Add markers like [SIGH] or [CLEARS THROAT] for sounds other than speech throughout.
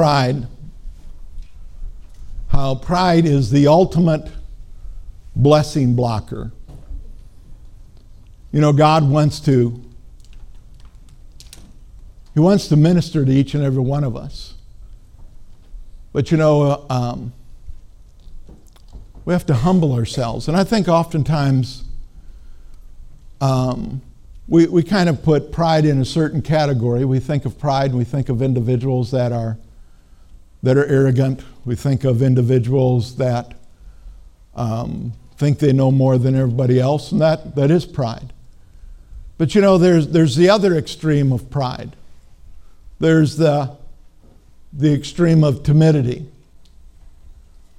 pride, how pride is the ultimate blessing blocker. You know, God wants to He wants to minister to each and every one of us. But you know, um, we have to humble ourselves. And I think oftentimes um, we, we kind of put pride in a certain category. We think of pride and we think of individuals that are, that are arrogant. We think of individuals that um, think they know more than everybody else, and that, that is pride. But you know, there's, there's the other extreme of pride. There's the, the extreme of timidity.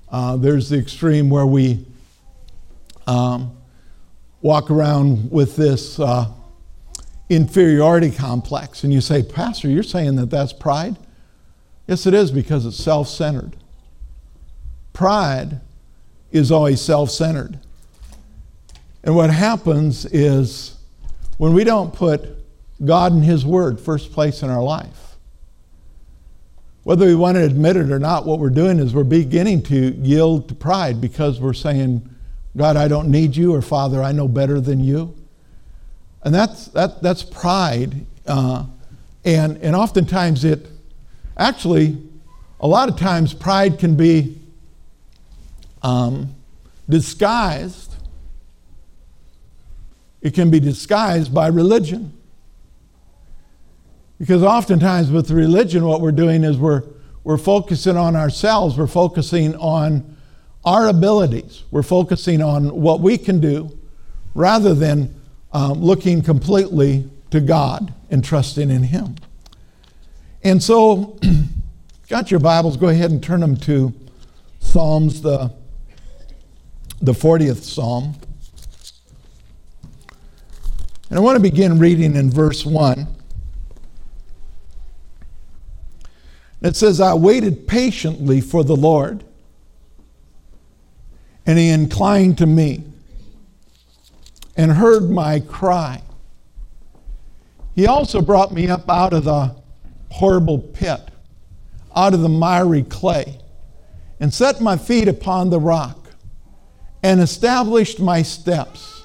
Uh, there's the extreme where we um, walk around with this uh, inferiority complex. And you say, Pastor, you're saying that that's pride? Yes, it is because it's self centered. Pride is always self centered. And what happens is when we don't put God and His Word first place in our life, whether we want to admit it or not, what we're doing is we're beginning to yield to pride because we're saying, God, I don't need you, or Father, I know better than you. And that's, that, that's pride. Uh, and, and oftentimes it, actually, a lot of times pride can be um, disguised. It can be disguised by religion. Because oftentimes with religion, what we're doing is we're, we're focusing on ourselves, we're focusing on our abilities, we're focusing on what we can do rather than um, looking completely to God and trusting in Him. And so, [CLEARS THROAT] got your Bibles, go ahead and turn them to Psalms, the, the 40th Psalm. And I want to begin reading in verse 1. It says, I waited patiently for the Lord, and he inclined to me and heard my cry. He also brought me up out of the horrible pit, out of the miry clay, and set my feet upon the rock and established my steps.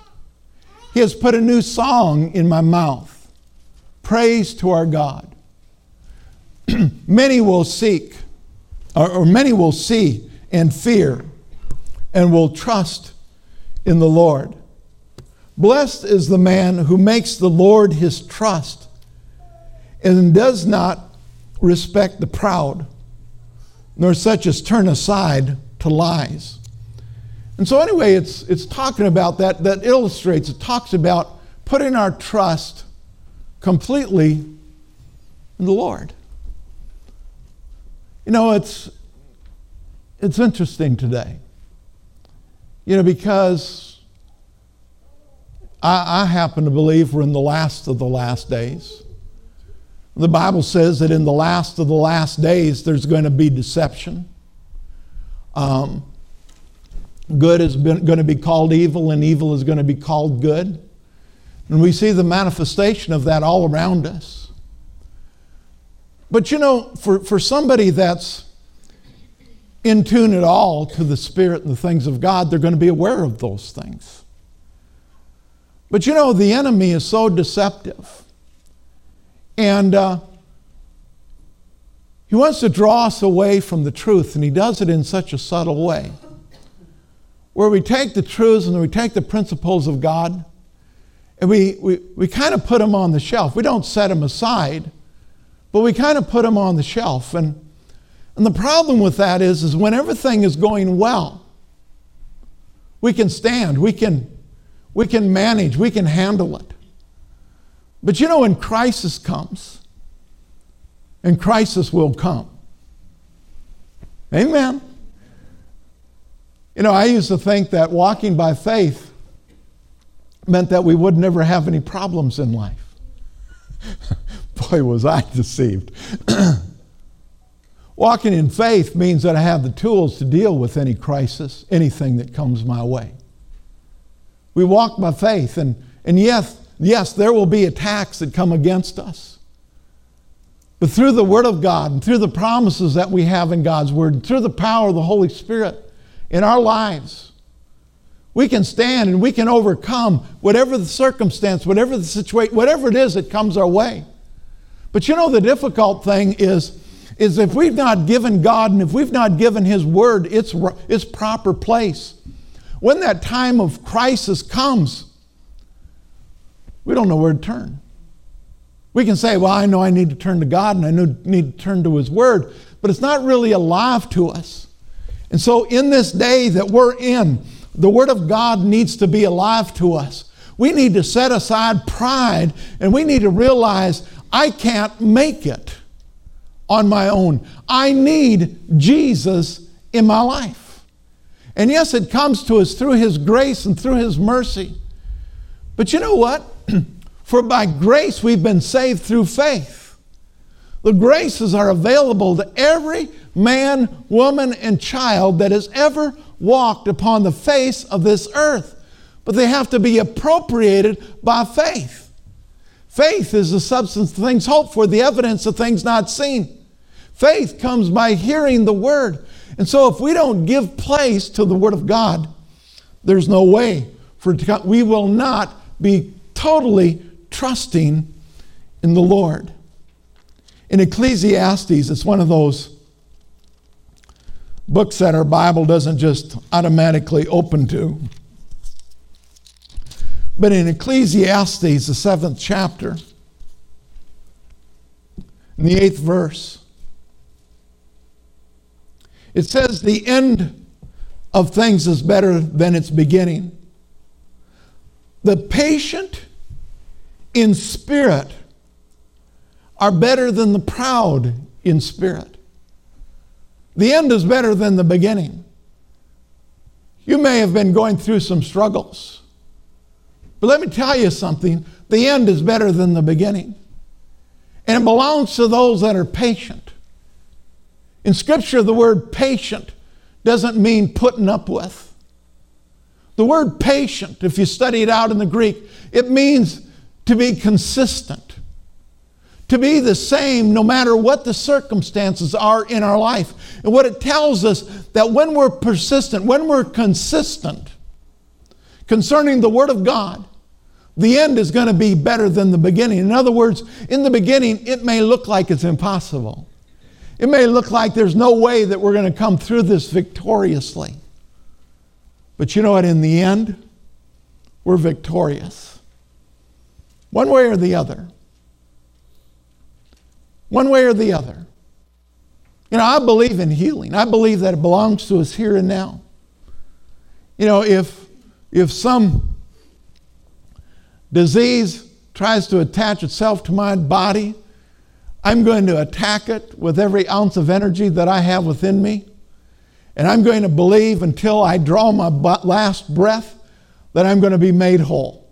He has put a new song in my mouth, praise to our God. [CLEARS THROAT] many will seek, or, or many will see and fear and will trust in the Lord. Blessed is the man who makes the Lord his trust and does not respect the proud, nor such as turn aside to lies. And so, anyway, it's, it's talking about that, that illustrates, it talks about putting our trust completely in the Lord. You know, it's, it's interesting today. You know, because I, I happen to believe we're in the last of the last days. The Bible says that in the last of the last days, there's going to be deception. Um, good is been, going to be called evil, and evil is going to be called good. And we see the manifestation of that all around us. But you know, for, for somebody that's in tune at all to the Spirit and the things of God, they're going to be aware of those things. But you know, the enemy is so deceptive. And uh, he wants to draw us away from the truth, and he does it in such a subtle way. Where we take the truths and we take the principles of God and we, we, we kind of put them on the shelf. We don't set them aside, but we kind of put them on the shelf. And, and the problem with that is, is when everything is going well, we can stand, we can, we can manage, we can handle it. But you know, when crisis comes, and crisis will come. Amen. You know, I used to think that walking by faith meant that we would never have any problems in life. [LAUGHS] Boy, was I deceived. [CLEARS THROAT] Walking in faith means that I have the tools to deal with any crisis, anything that comes my way. We walk by faith, and, and yes, yes, there will be attacks that come against us. But through the Word of God and through the promises that we have in God's Word and through the power of the Holy Spirit in our lives, we can stand and we can overcome whatever the circumstance, whatever the situation, whatever it is that comes our way. But you know, the difficult thing is, is if we've not given God and if we've not given His Word its, its proper place, when that time of crisis comes, we don't know where to turn. We can say, well, I know I need to turn to God and I need to turn to His Word, but it's not really alive to us. And so, in this day that we're in, the Word of God needs to be alive to us. We need to set aside pride and we need to realize I can't make it on my own. I need Jesus in my life. And yes, it comes to us through His grace and through His mercy. But you know what? [CLEARS THROAT] For by grace we've been saved through faith. The graces are available to every man, woman, and child that has ever walked upon the face of this earth. But they have to be appropriated by faith. Faith is the substance of things hoped for, the evidence of things not seen. Faith comes by hearing the word. And so if we don't give place to the word of God, there's no way for. We will not be totally trusting in the Lord. In Ecclesiastes, it's one of those books that our Bible doesn't just automatically open to. But in Ecclesiastes, the seventh chapter, in the eighth verse, it says, The end of things is better than its beginning. The patient in spirit are better than the proud in spirit. The end is better than the beginning. You may have been going through some struggles, but let me tell you something the end is better than the beginning. And it belongs to those that are patient. In Scripture, the word patient doesn't mean putting up with. The word patient, if you study it out in the Greek, it means to be consistent, to be the same no matter what the circumstances are in our life. And what it tells us that when we're persistent, when we're consistent concerning the Word of God, the end is going to be better than the beginning. In other words, in the beginning, it may look like it's impossible. It may look like there's no way that we're going to come through this victoriously. But you know what? In the end, we're victorious. One way or the other. One way or the other. You know, I believe in healing. I believe that it belongs to us here and now. You know, if if some disease tries to attach itself to my body, I'm going to attack it with every ounce of energy that I have within me. And I'm going to believe until I draw my last breath that I'm going to be made whole.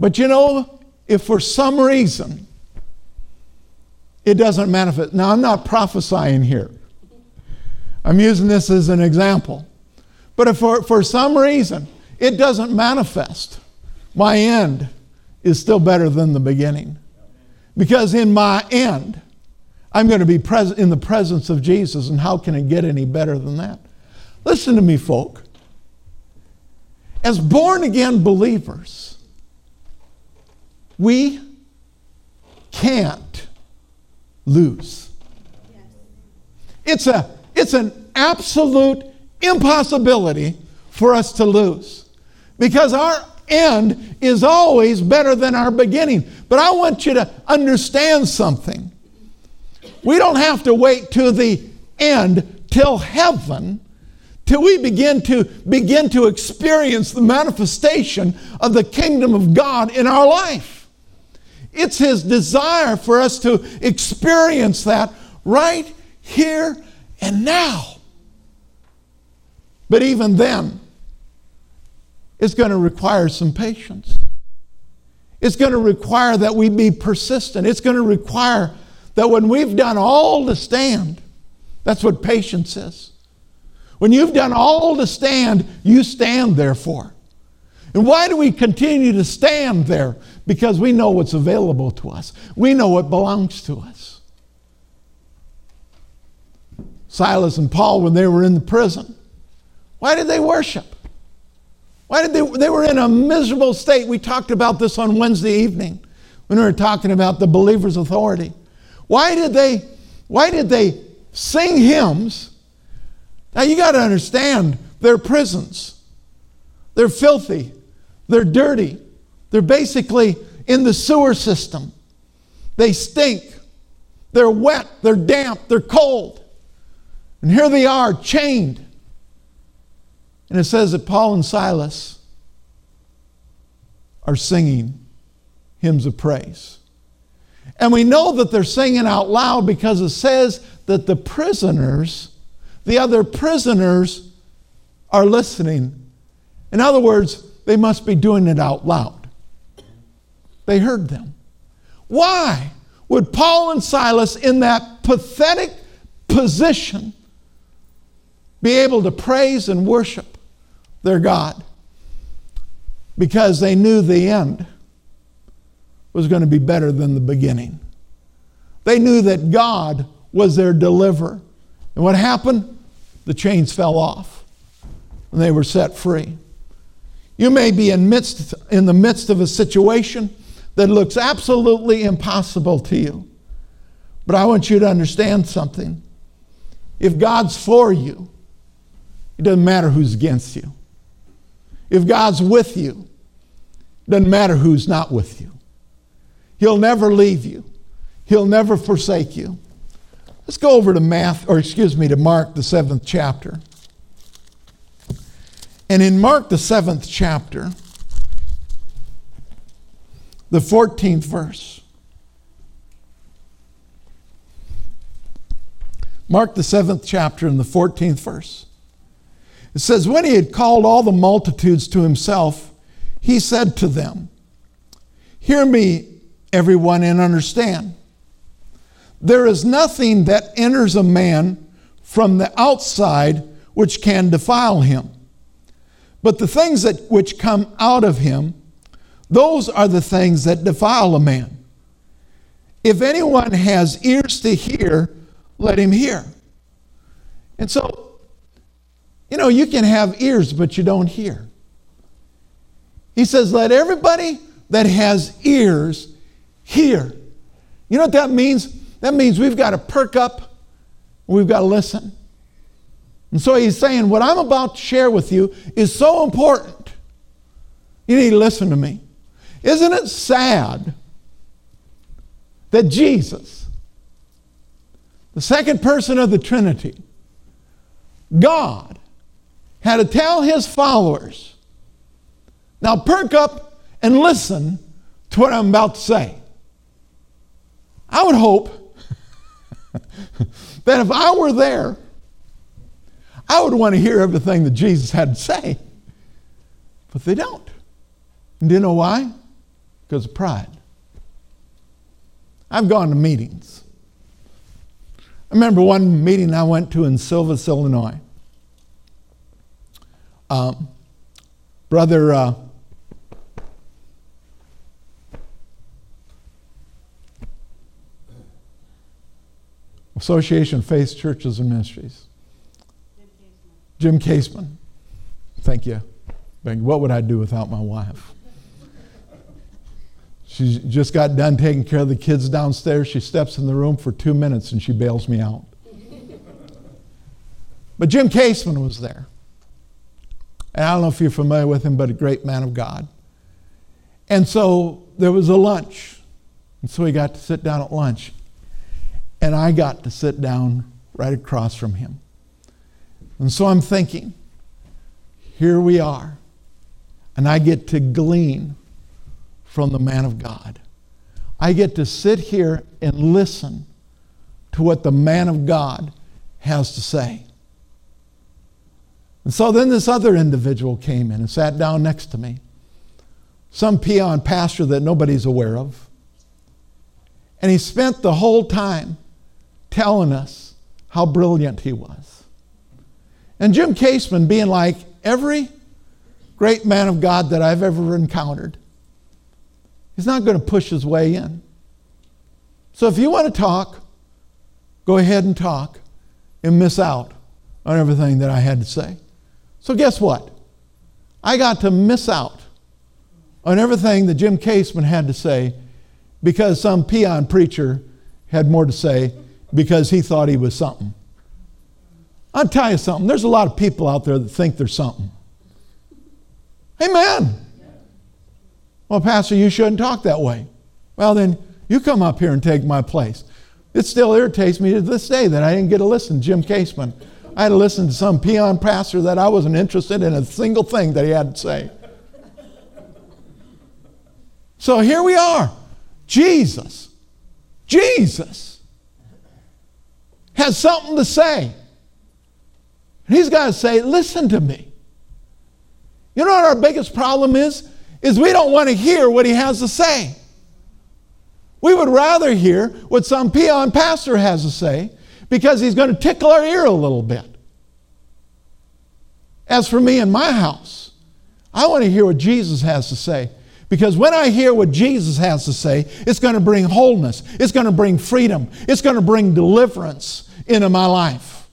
But you know, if for some reason it doesn't manifest, now I'm not prophesying here, I'm using this as an example. But if for, for some reason it doesn't manifest, my end is still better than the beginning. Because in my end, I'm going to be present in the presence of Jesus, and how can it get any better than that? Listen to me, folk. As born again believers, we can't lose. It's, a, it's an absolute impossibility for us to lose because our end is always better than our beginning. But I want you to understand something. We don't have to wait to the end till heaven till we begin to begin to experience the manifestation of the kingdom of God in our life. It's His desire for us to experience that right here and now. But even then, it's going to require some patience. It's going to require that we be persistent. It's going to require that when we've done all to stand, that's what patience is. When you've done all to stand, you stand therefore. And why do we continue to stand there? because we know what's available to us. We know what belongs to us. Silas and Paul, when they were in the prison, why did they worship? Why did they? They were in a miserable state. We talked about this on Wednesday evening when we were talking about the believer's authority. Why did they? Why did they sing hymns? Now you got to understand, they're prisons. They're filthy. They're dirty. They're basically in the sewer system. They stink. They're wet. They're damp. They're cold. And here they are, chained. And it says that Paul and Silas are singing hymns of praise. And we know that they're singing out loud because it says that the prisoners, the other prisoners, are listening. In other words, they must be doing it out loud. They heard them. Why would Paul and Silas, in that pathetic position, be able to praise and worship their God? Because they knew the end was going to be better than the beginning. They knew that God was their deliverer. And what happened? The chains fell off and they were set free. You may be in, midst, in the midst of a situation that looks absolutely impossible to you. But I want you to understand something. If God's for you, it doesn't matter who's against you. If God's with you, it doesn't matter who's not with you. He'll never leave you. He'll never forsake you. Let's go over to Math, or excuse me, to Mark, the seventh chapter. And in Mark, the seventh chapter, the 14th verse. Mark, the seventh chapter, and the 14th verse. It says, When he had called all the multitudes to himself, he said to them, Hear me, everyone and understand. There is nothing that enters a man from the outside which can defile him. But the things that which come out of him, those are the things that defile a man. If anyone has ears to hear, let him hear. And so, you know, you can have ears, but you don't hear. He says, let everybody that has ears hear. You know what that means? That means we've got to perk up, we've got to listen. And so he's saying, What I'm about to share with you is so important. You need to listen to me. Isn't it sad that Jesus, the second person of the Trinity, God, had to tell his followers, Now perk up and listen to what I'm about to say. I would hope [LAUGHS] that if I were there, I would want to hear everything that Jesus had to say. But they don't. And do you know why? Because of pride. I've gone to meetings. I remember one meeting I went to in Silvis, Illinois. Um, brother uh, Association of Faith Churches and Ministries. Jim Kaseman. Thank you. What would I do without my wife? She just got done taking care of the kids downstairs. She steps in the room for two minutes and she bails me out. But Jim Kaseman was there. And I don't know if you're familiar with him, but a great man of God. And so there was a lunch. And so he got to sit down at lunch. And I got to sit down right across from him. And so I'm thinking, here we are. And I get to glean from the man of God. I get to sit here and listen to what the man of God has to say. And so then this other individual came in and sat down next to me. Some peon pastor that nobody's aware of. And he spent the whole time telling us how brilliant he was. And Jim Kaseman, being like every great man of God that I've ever encountered, He's not going to push his way in. So if you want to talk, go ahead and talk and miss out on everything that I had to say. So guess what? I got to miss out on everything that Jim Kaseman had to say because some peon preacher had more to say because he thought he was something. I'll tell you something. There's a lot of people out there that think they're something. Amen. Well, Pastor, you shouldn't talk that way. Well, then you come up here and take my place. It still irritates me to this day that I didn't get to listen to Jim Kaseman. I had to listen to some peon pastor that I wasn't interested in a single thing that he had to say. So here we are. Jesus, Jesus has something to say. And he's got to say, listen to me. You know what our biggest problem is? Is we don't want to hear what he has to say. We would rather hear what some peon pastor has to say because he's going to tickle our ear a little bit. As for me and my house, I want to hear what Jesus has to say. Because when I hear what Jesus has to say, it's going to bring wholeness, it's going to bring freedom, it's going to bring deliverance into my life.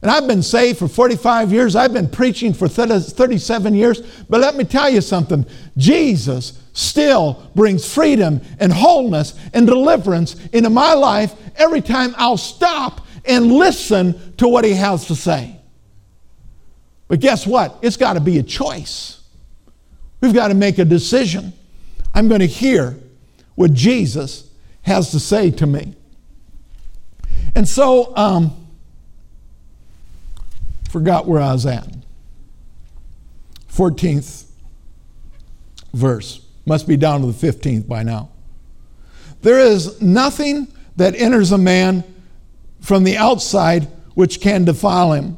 And I've been saved for 45 years. I've been preaching for 37 years. But let me tell you something Jesus still brings freedom and wholeness and deliverance into my life every time I'll stop and listen to what he has to say. But guess what? It's got to be a choice. We've got to make a decision. I'm going to hear what Jesus has to say to me. And so, um, forgot where I was at. 14th verse. Must be down to the 15th by now. There is nothing that enters a man from the outside which can defile him,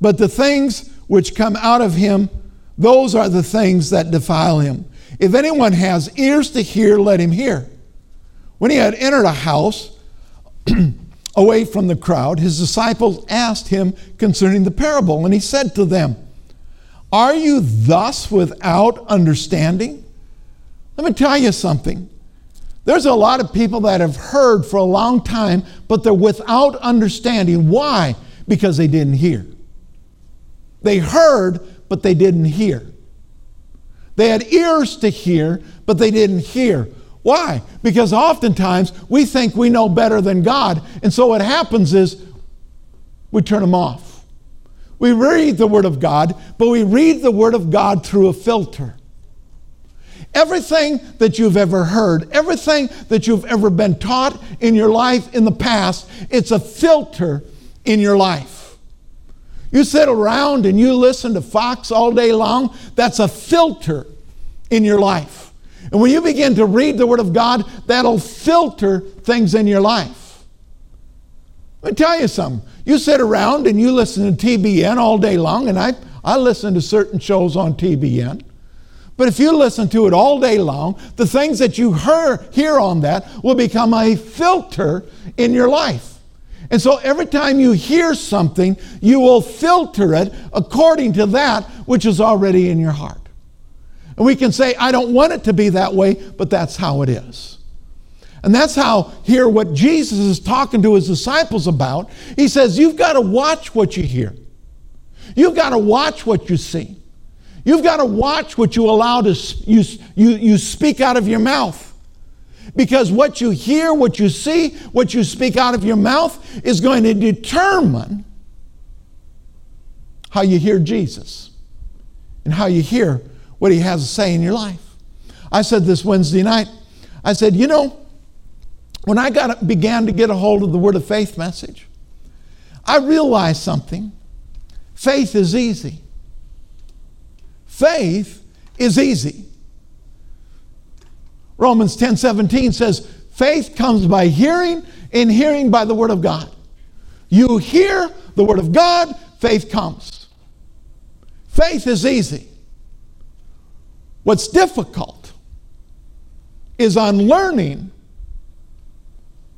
but the things which come out of him, those are the things that defile him. If anyone has ears to hear, let him hear. When he had entered a house, [CLEARS THROAT] away from the crowd, his disciples asked him concerning the parable, and he said to them, Are you thus without understanding? Let me tell you something. There's a lot of people that have heard for a long time, but they're without understanding. Why? Because they didn't hear. They heard, but they didn't hear. They had ears to hear, but they didn't hear. Why? Because oftentimes we think we know better than God. And so what happens is we turn them off. We read the Word of God, but we read the Word of God through a filter. Everything that you've ever heard, everything that you've ever been taught in your life in the past, it's a filter in your life. You sit around and you listen to Fox all day long, that's a filter in your life. And when you begin to read the Word of God, that'll filter things in your life. Let me tell you something. You sit around and you listen to TBN all day long, and I, I listen to certain shows on TBN. But if you listen to it all day long, the things that you hear, hear on that will become a filter in your life. And so every time you hear something, you will filter it according to that which is already in your heart. And we can say, I don't want it to be that way, but that's how it is. And that's how, here, what Jesus is talking to his disciples about, he says, You've got to watch what you hear. You've got to watch what you see. You've got to watch what you allow to you, you, you speak out of your mouth. Because what you hear, what you see, what you speak out of your mouth is going to determine how you hear Jesus and how you hear what he has to say in your life. I said this Wednesday night. I said, you know, when I got began to get a hold of the Word of Faith message, I realized something. Faith is easy. Faith is easy. Romans 10 17 says, faith comes by hearing, and hearing by the Word of God. You hear the Word of God, faith comes. Faith is easy. What's difficult is unlearning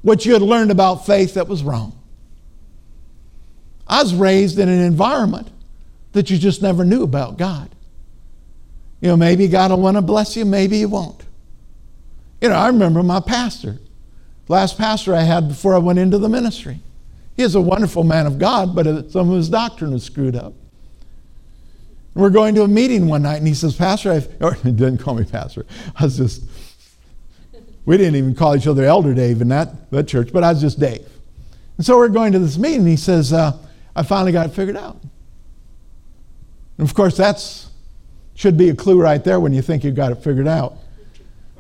what you had learned about faith that was wrong. I was raised in an environment that you just never knew about God. You know, maybe God will want to bless you, maybe He won't. You know, I remember my pastor, last pastor I had before I went into the ministry. He is a wonderful man of God, but uh, some of his doctrine was screwed up. We're going to a meeting one night, and he says, Pastor, I've, [LAUGHS] or he didn't call me pastor. I was just, we didn't even call each other Elder Dave in that, that church, but I was just Dave. And so we're going to this meeting, and he says, uh, I finally got it figured out. And of course, that's should be a clue right there when you think you've got it figured out.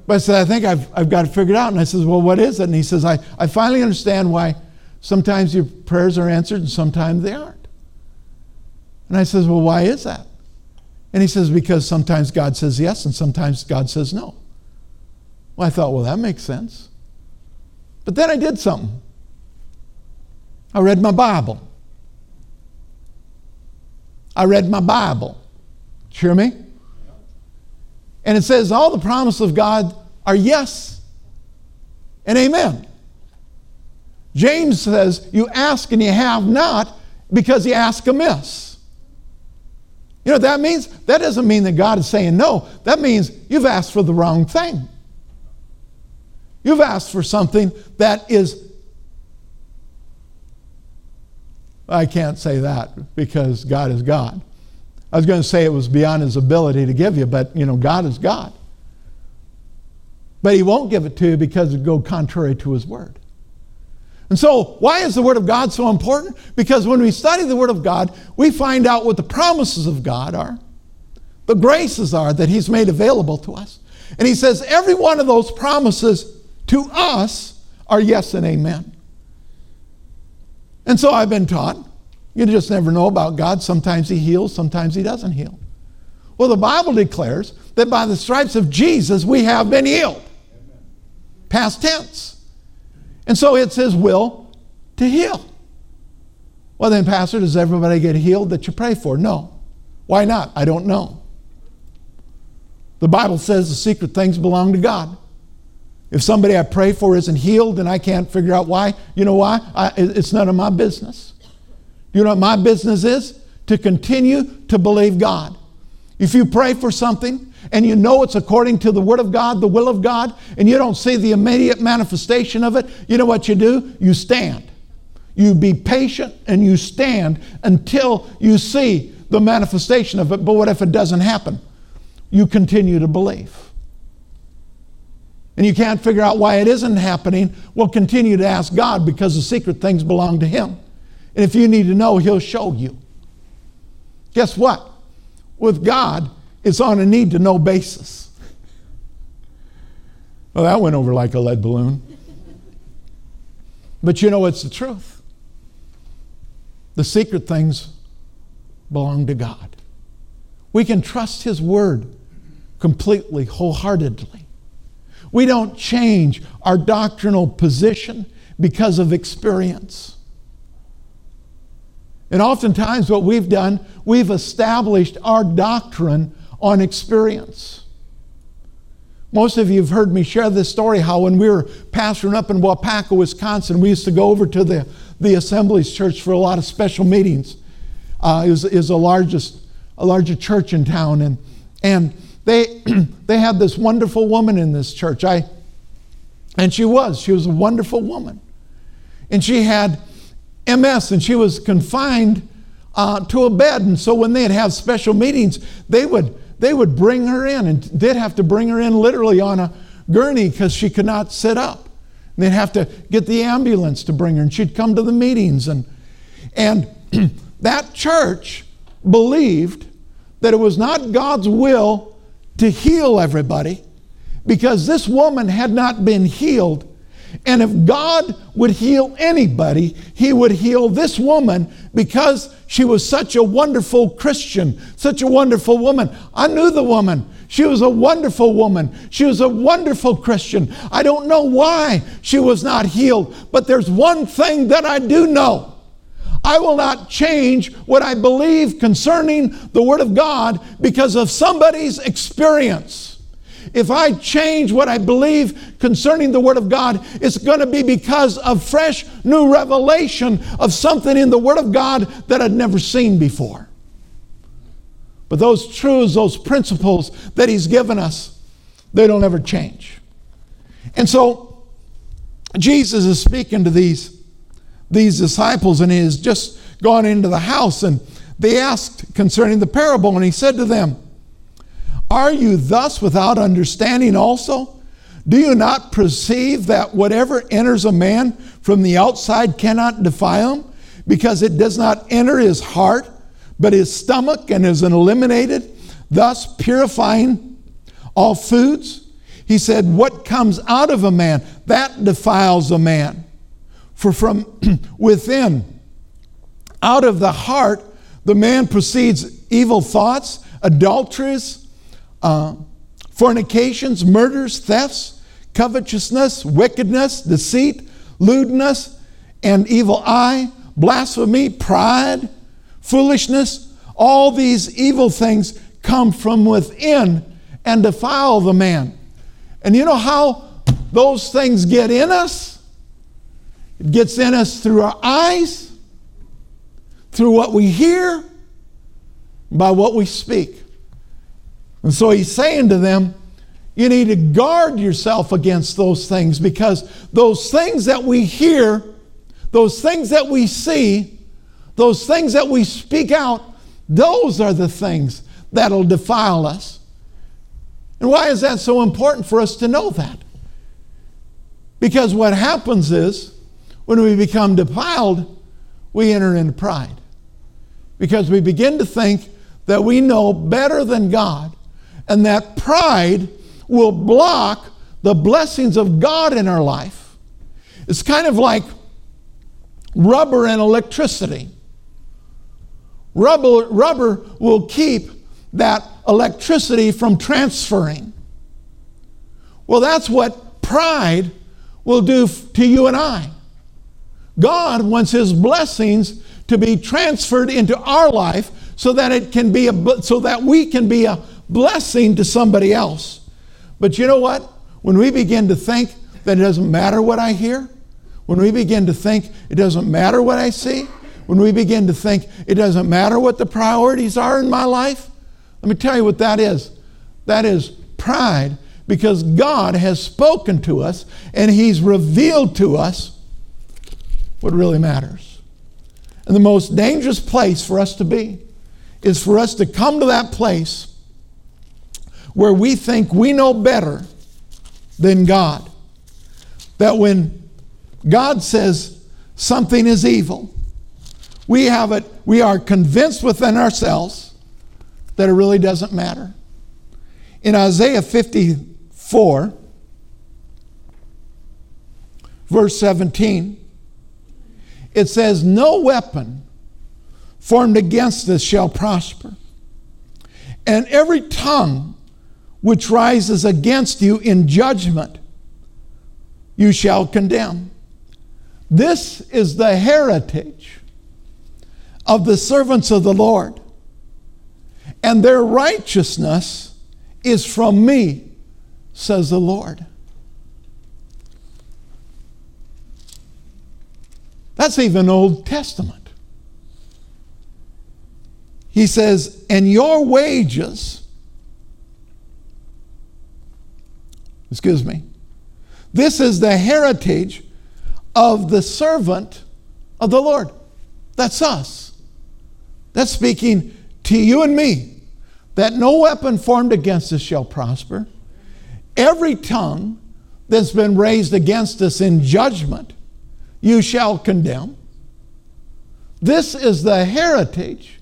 But I said, I think I've, I've got it figured out. And I says, Well, what is it? And he says, I, I finally understand why sometimes your prayers are answered and sometimes they aren't. And I says, Well, why is that? And he says, Because sometimes God says yes and sometimes God says no. Well, I thought, Well, that makes sense. But then I did something. I read my Bible. I read my Bible. You Hear me? And it says all the promises of God are yes and amen. James says, You ask and you have not because you ask amiss. You know what that means? That doesn't mean that God is saying no. That means you've asked for the wrong thing. You've asked for something that is. I can't say that because God is God. I was going to say it was beyond his ability to give you, but you know, God is God. But he won't give it to you because it would go contrary to his word. And so, why is the Word of God so important? Because when we study the Word of God, we find out what the promises of God are, the graces are that He's made available to us. And He says every one of those promises to us are yes and amen. And so I've been taught you just never know about God. Sometimes He heals, sometimes He doesn't heal. Well, the Bible declares that by the stripes of Jesus we have been healed. Past tense. And so it's His will to heal. Well, then, Pastor, does everybody get healed that you pray for? No. Why not? I don't know. The Bible says the secret things belong to God. If somebody I pray for isn't healed and I can't figure out why, you know why? I, it's none of my business. You know what my business is? To continue to believe God. If you pray for something and you know it's according to the Word of God, the will of God, and you don't see the immediate manifestation of it, you know what you do? You stand. You be patient and you stand until you see the manifestation of it. But what if it doesn't happen? You continue to believe. And you can't figure out why it isn't happening. Well, continue to ask God because the secret things belong to Him. And if you need to know, He'll show you. Guess what? With God, it's on a need to know basis. Well, that went over like a lead balloon. But you know it's the truth. The secret things belong to God. We can trust His word completely, wholeheartedly. We don't change our doctrinal position because of experience. And oftentimes, what we've done, we've established our doctrine on experience. Most of you have heard me share this story how when we were pastoring up in Waupaca, Wisconsin, we used to go over to the, the Assemblies Church for a lot of special meetings. Uh, it was, it was the largest, a larger church in town. And, and they, [CLEARS THROAT] they had this wonderful woman in this church. I, and she was, she was a wonderful woman. And she had MS, and she was confined uh, to a bed. And so when they'd have special meetings, they would they would bring her in, and they'd have to bring her in literally on a gurney because she could not sit up. And they'd have to get the ambulance to bring her, and she'd come to the meetings. And and [CLEARS THROAT] that church believed that it was not God's will to heal everybody because this woman had not been healed and if God would heal anybody, He would heal this woman because she was such a wonderful Christian, such a wonderful woman. I knew the woman. She was a wonderful woman. She was a wonderful Christian. I don't know why she was not healed, but there's one thing that I do know. I will not change what I believe concerning the Word of God because of somebody's experience. If I change what I believe concerning the Word of God, it's going to be because of fresh new revelation of something in the Word of God that I'd never seen before. But those truths, those principles that He's given us, they don't ever change. And so Jesus is speaking to these, these disciples, and he has just gone into the house, and they asked concerning the parable, and he said to them, Are you thus without understanding also? Do you not perceive that whatever enters a man from the outside cannot defile him, because it does not enter his heart, but his stomach, and is eliminated, thus purifying all foods? He said, What comes out of a man, that defiles a man. For from [CLEARS THROAT] within, out of the heart, the man proceeds evil thoughts, adulteries, uh, fornications, murders, thefts covetousness, wickedness, deceit, lewdness, and evil eye, blasphemy, pride, foolishness. All these evil things come from within and defile the man. And you know how those things get in us? It gets in us through our eyes, through what we hear, by what we speak. And so he's saying to them, you need to guard yourself against those things because those things that we hear, those things that we see, those things that we speak out, those are the things that'll defile us. And why is that so important for us to know that? Because what happens is when we become defiled, we enter into pride. Because we begin to think that we know better than God, and that pride will block the blessings of God in our life. It's kind of like rubber and electricity. Rubber, rubber will keep that electricity from transferring. Well, that's what pride will do to you and I. God wants His blessings to be transferred into our life so that it can be a, so that we can be a blessing to somebody else. But you know what? When we begin to think that it doesn't matter what I hear, when we begin to think it doesn't matter what I see, when we begin to think it doesn't matter what the priorities are in my life, let me tell you what that is. That is pride because God has spoken to us and He's revealed to us what really matters. And the most dangerous place for us to be is for us to come to that place where we think we know better than God. That when God says something is evil, we have it, we are convinced within ourselves that it really doesn't matter. In Isaiah 54, verse 17, it says, No weapon formed against us shall prosper, and every tongue which rises against you in judgment, you shall condemn. This is the heritage of the servants of the Lord, and their righteousness is from me, says the Lord. That's even Old Testament. He says, and your wages Excuse me. This is the heritage of the servant of the Lord. That's us. That's speaking to you and me that no weapon formed against us shall prosper. Every tongue that's been raised against us in judgment, you shall condemn. This is the heritage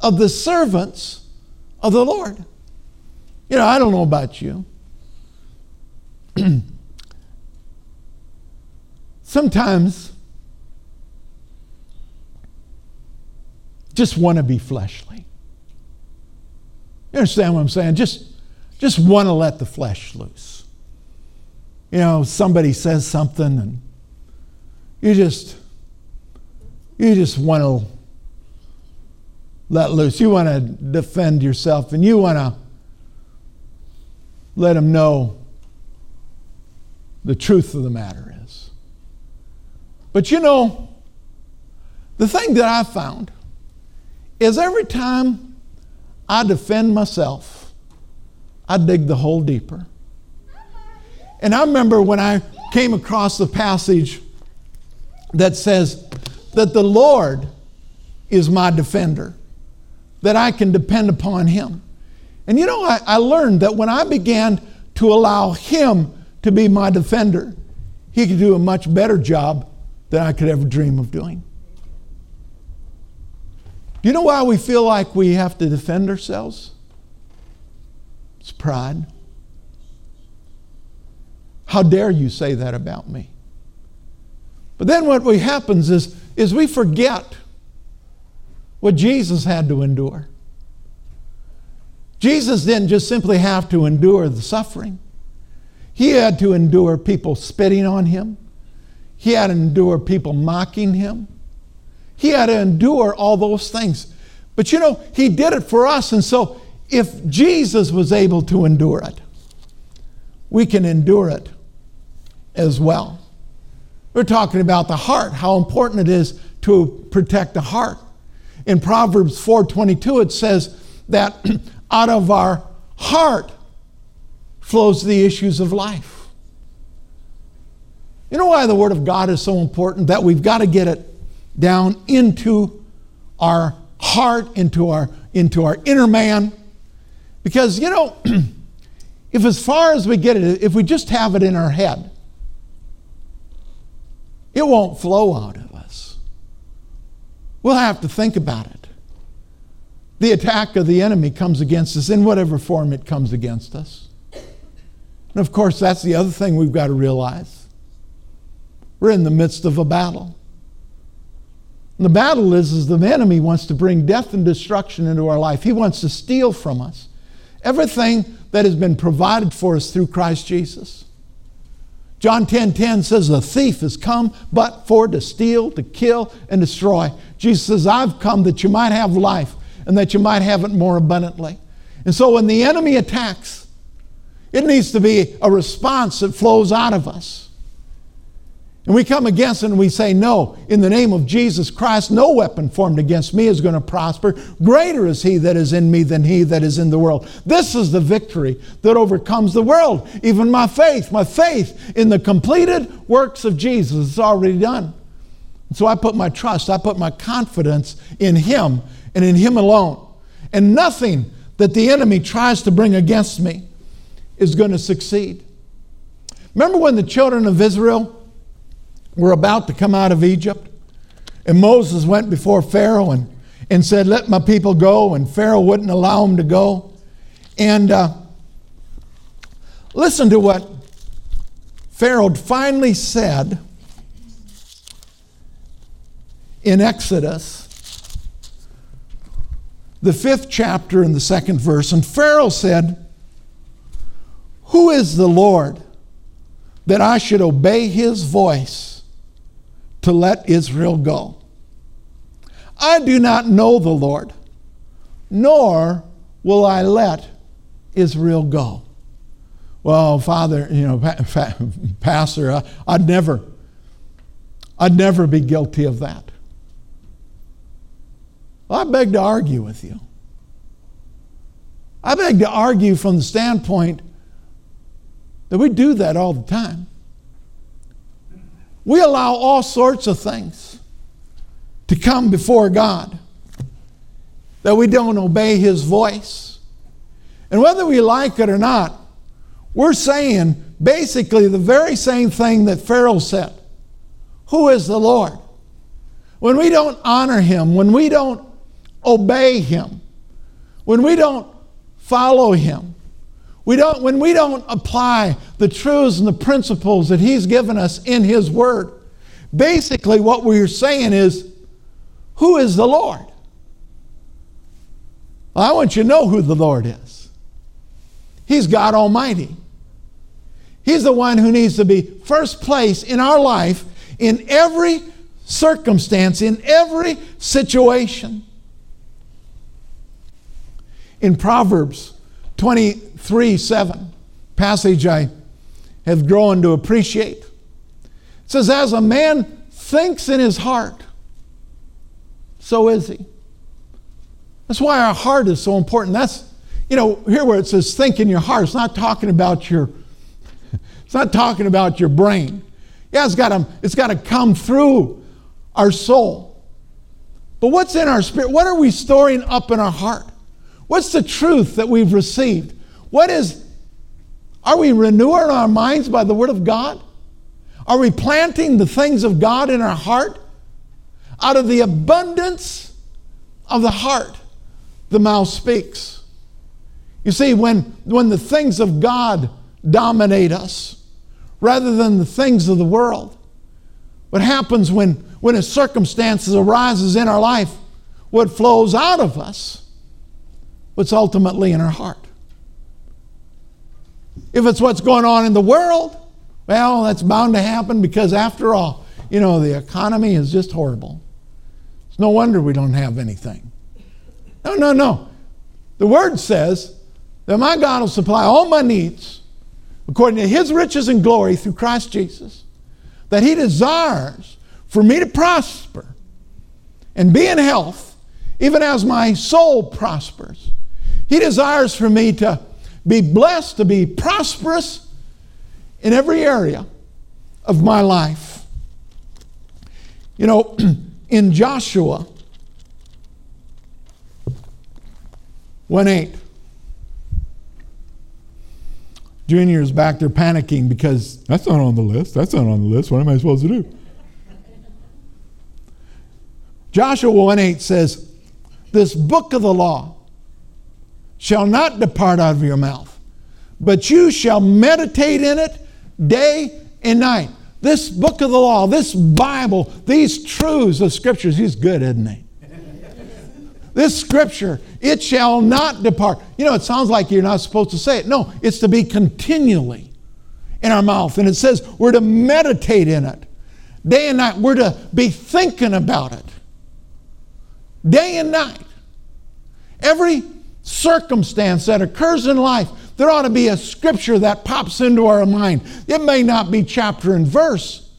of the servants of the Lord. You know, I don't know about you. [CLEARS THROAT] sometimes just want to be fleshly. You understand what I'm saying? Just, just want to let the flesh loose. You know, somebody says something and you just, you just want to let loose. You want to defend yourself and you want to let them know the truth of the matter is. But you know, the thing that I found is every time I defend myself, I dig the hole deeper. And I remember when I came across the passage that says that the Lord is my defender, that I can depend upon Him. And you know, I, I learned that when I began to allow Him to be my defender, He could do a much better job than I could ever dream of doing. Do you know why we feel like we have to defend ourselves? It's pride. How dare you say that about me? But then what we happens is, is we forget what Jesus had to endure. Jesus didn't just simply have to endure the suffering. He had to endure people spitting on him. He had to endure people mocking him. He had to endure all those things. But you know, he did it for us. And so if Jesus was able to endure it, we can endure it as well. We're talking about the heart, how important it is to protect the heart. In Proverbs 4:22 it says that [CLEARS THROAT] out of our heart flows the issues of life. You know why the word of God is so important that we've got to get it down into our heart, into our into our inner man. Because you know, [CLEARS THROAT] if as far as we get it, if we just have it in our head, it won't flow out of us. We'll have to think about it. The attack of the enemy comes against us in whatever form it comes against us. And of course, that's the other thing we've got to realize. We're in the midst of a battle. And the battle is, is the enemy wants to bring death and destruction into our life. He wants to steal from us everything that has been provided for us through Christ Jesus. John 10 10 says, The thief has come but for to steal, to kill, and destroy. Jesus says, I've come that you might have life and that you might have it more abundantly. And so when the enemy attacks, it needs to be a response that flows out of us. And we come against it and we say, No, in the name of Jesus Christ, no weapon formed against me is going to prosper. Greater is he that is in me than he that is in the world. This is the victory that overcomes the world. Even my faith, my faith in the completed works of Jesus is already done. So I put my trust, I put my confidence in him and in him alone. And nothing that the enemy tries to bring against me is going to succeed. Remember when the children of Israel were about to come out of Egypt. And Moses went before Pharaoh and, and said, Let my people go. And Pharaoh wouldn't allow them to go. And uh, listen to what Pharaoh finally said in Exodus, the fifth chapter and the second verse. And Pharaoh said, Who is the Lord that I should obey his voice? to let Israel go. I do not know the Lord, nor will I let Israel go. Well, Father, you know, Pastor, I'd never, I'd never be guilty of that. Well, I beg to argue with you. I beg to argue from the standpoint that we do that all the time. We allow all sorts of things to come before God that we don't obey His voice. And whether we like it or not, we're saying basically the very same thing that Pharaoh said Who is the Lord? When we don't honor Him, when we don't obey Him, when we don't follow Him, we don't, when we don't apply the truths and the principles that He's given us in His Word, basically what we're saying is, Who is the Lord? Well, I want you to know who the Lord is. He's God Almighty. He's the one who needs to be first place in our life in every circumstance, in every situation. In Proverbs 23 7, passage I have grown to appreciate. It says, As a man thinks in his heart, so is he. That's why our heart is so important. That's, you know, here where it says think in your heart, it's not talking about your It's not talking about your brain. Yeah, it's got to, it's got to come through our soul. But what's in our spirit? What are we storing up in our heart? What's the truth that we've received? What is, are we renewing our minds by the Word of God? Are we planting the things of God in our heart? Out of the abundance of the heart, the mouth speaks. You see, when, when the things of God dominate us rather than the things of the world, what happens when, when a circumstance arises in our life, what flows out of us, what's ultimately in our heart. If it's what's going on in the world, well, that's bound to happen because, after all, you know, the economy is just horrible. It's no wonder we don't have anything. No, no, no. The Word says that my God will supply all my needs according to His riches and glory through Christ Jesus, that He desires for me to prosper and be in health, even as my soul prospers. He desires for me to be blessed, to be prosperous in every area of my life. You know, [CLEARS THROAT] in Joshua 1 8, Junior's back there panicking because that's not on the list. That's not on the list. What am I supposed to do? Joshua 1 8 says, This book of the law shall not depart out of your mouth, but you shall meditate in it day and night. This book of the law, this Bible, these truths of scriptures, he's good, isn't he? this scripture, it shall not depart. You know, it sounds like you're not supposed to say it. No, it's to be continually in our mouth. And it says we're to meditate in it day and night. We're to be thinking about it day and night. Every circumstance that occurs in life, there ought to be a scripture that pops into our mind. It may not be chapter and verse,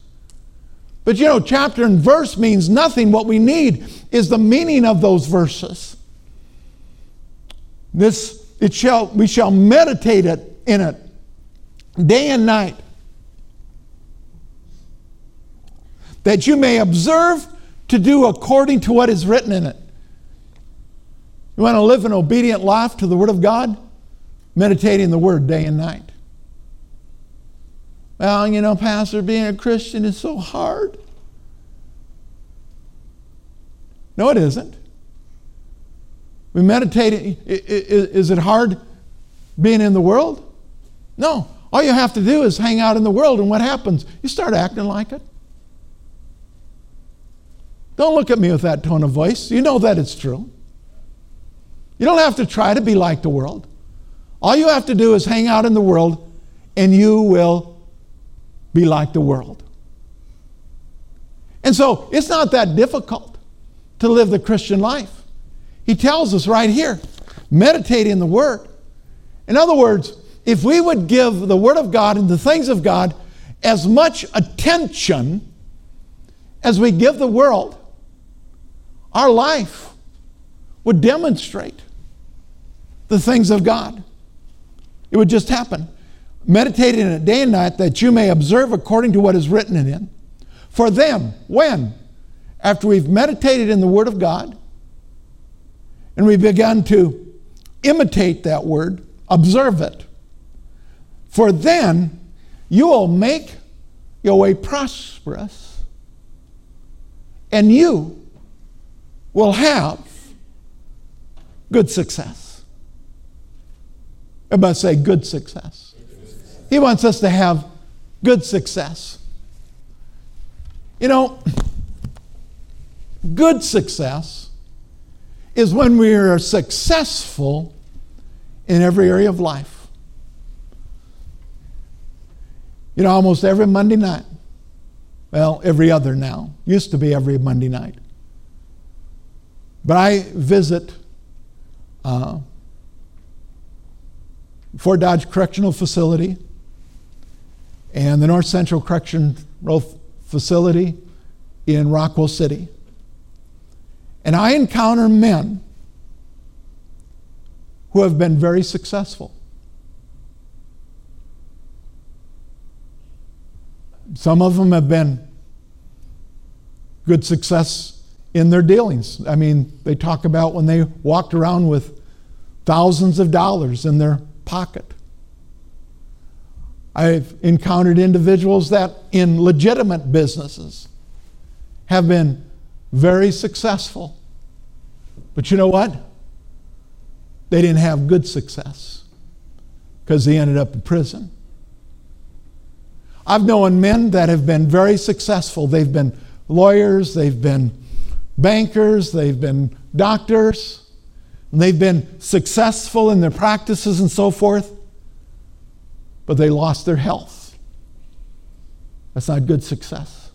but you know, chapter and verse means nothing. What we need is the meaning of those verses. This it shall we shall meditate it in it day and night that you may observe to do according to what is written in it. You want to live an obedient life to the Word of God? meditating the Word day and night. Well, you know, Pastor, being a Christian is so hard. No, it isn't. We meditate. Is it hard being in the world? No. All you have to do is hang out in the world, and what happens? You start acting like it. Don't look at me with that tone of voice. You know that it's true. You don't have to try to be like the world. All you have to do is hang out in the world and you will be like the world. And so it's not that difficult to live the Christian life. He tells us right here meditate in the Word. In other words, if we would give the Word of God and the things of God as much attention as we give the world, our life would demonstrate the things of God. It would just happen. Meditate in it day and night that you may observe according to what is written in it. For then, when? After we've meditated in the Word of God and we've begun to imitate that Word, observe it. For then you will make your way prosperous and you will have good success. Everybody say good success. He wants us to have good success. You know, good success is when we are successful in every area of life. You know, almost every Monday night, well, every other now, used to be every Monday night. But I visit uh, Fort Dodge Correctional Facility and the North Central Correctional Facility in Rockwell City. And I encounter men who have been very successful. some of them have been good success in their dealings. I mean, they talk about when they walked around with thousands of dollars in their pocket. I've encountered individuals that in legitimate businesses have been very successful. But you know what? They didn't have good success because they ended up in prison. I've known men that have been very successful. They've been lawyers, they've been bankers, they've been doctors, they've been successful in their practices and so forth, but they lost their health. That's not good success.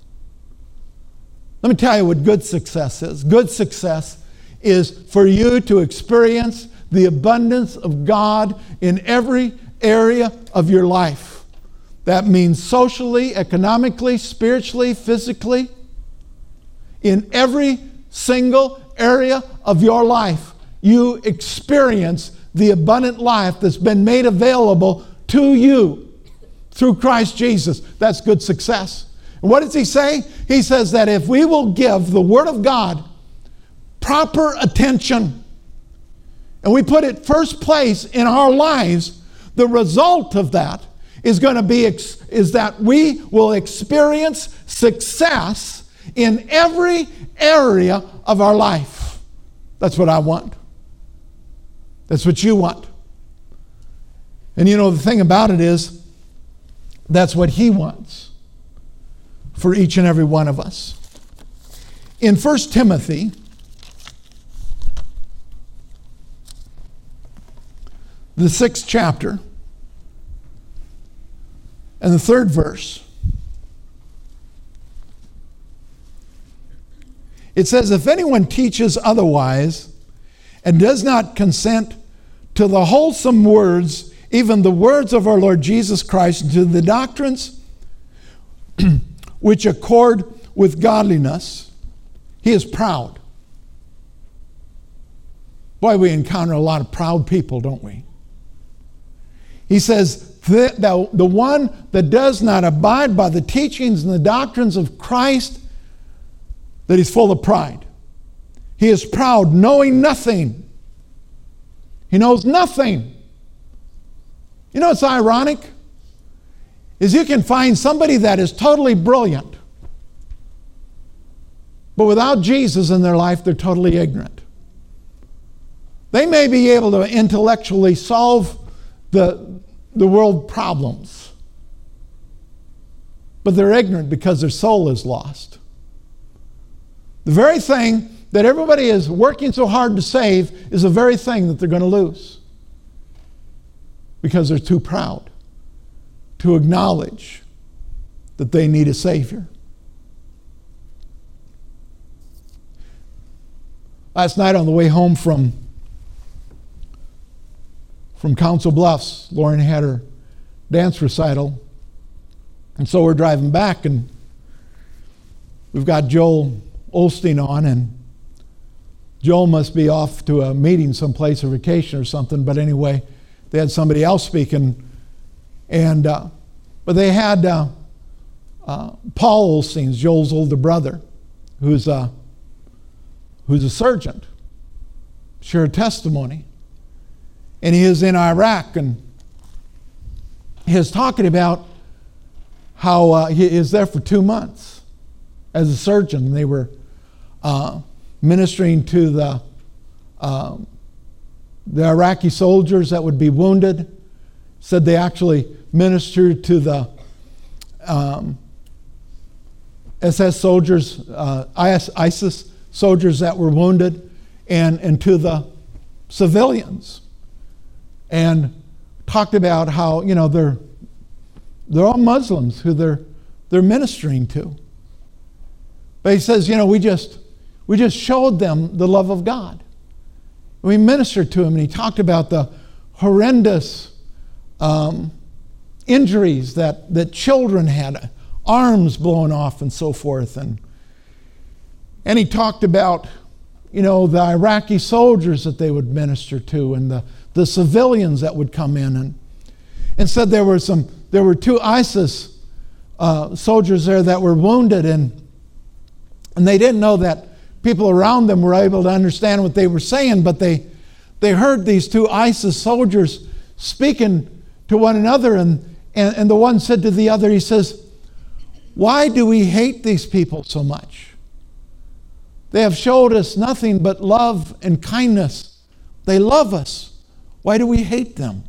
Let me tell you what good success is. Good success is for you to experience the abundance of God in every area of your life. That means socially, economically, spiritually, physically. In every single area of your life, you experience the abundant life that's been made available to you through Christ Jesus. That's good success. And what does he say? He says that if we will give the Word of God proper attention and we put it first place in our lives, the result of that is going to be is that we will experience success in every area of our life. That's what I want. That's what you want. And you know, the thing about it is, that's what He wants for each and every one of us. In 1 Timothy, the sixth chapter, and the third verse, it says, If anyone teaches otherwise and does not consent to the wholesome words, even the words of our Lord Jesus Christ, and to the doctrines [CLEARS THROAT] which accord with godliness, he is proud. Boy, we encounter a lot of proud people, don't we? He says, the, the, the one that does not abide by the teachings and the doctrines of Christ, that he's full of pride. He is proud, knowing nothing. He knows nothing. You know what's ironic? Is you can find somebody that is totally brilliant, but without Jesus in their life, they're totally ignorant. They may be able to intellectually solve the, the world problems. But they're ignorant because their soul is lost. The very thing that everybody is working so hard to save is the very thing that they're going to lose because they're too proud to acknowledge that they need a Savior. Last night on the way home from from Council Bluffs. Lauren had her dance recital. And so we're driving back, and we've got Joel Osteen on, and Joel must be off to a meeting someplace or vacation or something. But anyway, they had somebody else speaking, and uh, but they had uh, uh, Paul Osteen, Joel's older brother, who's a, who's a surgeon, share a testimony and he is in Iraq and he is talking about how uh, he is there for two months as a surgeon. And they were uh, ministering to the, uh, the Iraqi soldiers that would be wounded. Said they actually ministered to the um, SS soldiers, uh, ISIS soldiers that were wounded, and, and to the civilians and talked about how, you know, they're, they're all Muslims who they're, they're ministering to. But he says, you know, we just, we just showed them the love of God. We ministered to him, and he talked about the horrendous um, injuries that, that children had, arms blown off, and so forth. And, and he talked about, you know, the Iraqi soldiers that they would minister to and the, the civilians that would come in and, and said there were some there were two ISIS uh, soldiers there that were wounded, and, and they didn't know that people around them were able to understand what they were saying, but they, they heard these two ISIS soldiers speaking to one another, and, and, and the one said to the other, he says, Why do we hate these people so much? They have showed us nothing but love and kindness. They love us. Why do we hate them?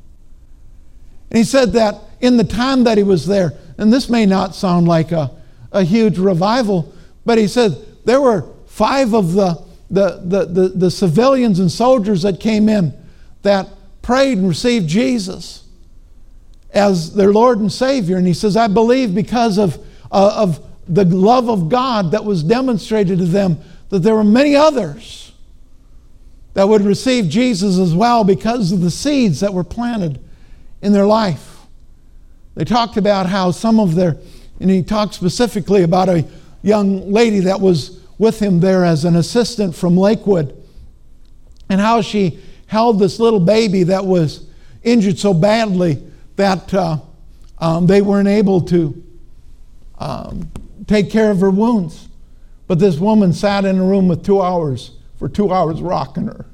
And he said that in the time that he was there, and this may not sound like a, a huge revival, but he said there were five of the, the, the, the, the civilians and soldiers that came in that prayed and received Jesus as their Lord and Savior. And he says, I believe because of, uh, of the love of God that was demonstrated to them, that there were many others that would receive Jesus as well because of the seeds that were planted in their life. They talked about how some of their, and he talked specifically about a young lady that was with him there as an assistant from Lakewood, and how she held this little baby that was injured so badly that uh, um, they weren't able to um, take care of her wounds. But this woman sat in a room with two hours, for two hours, rocking her.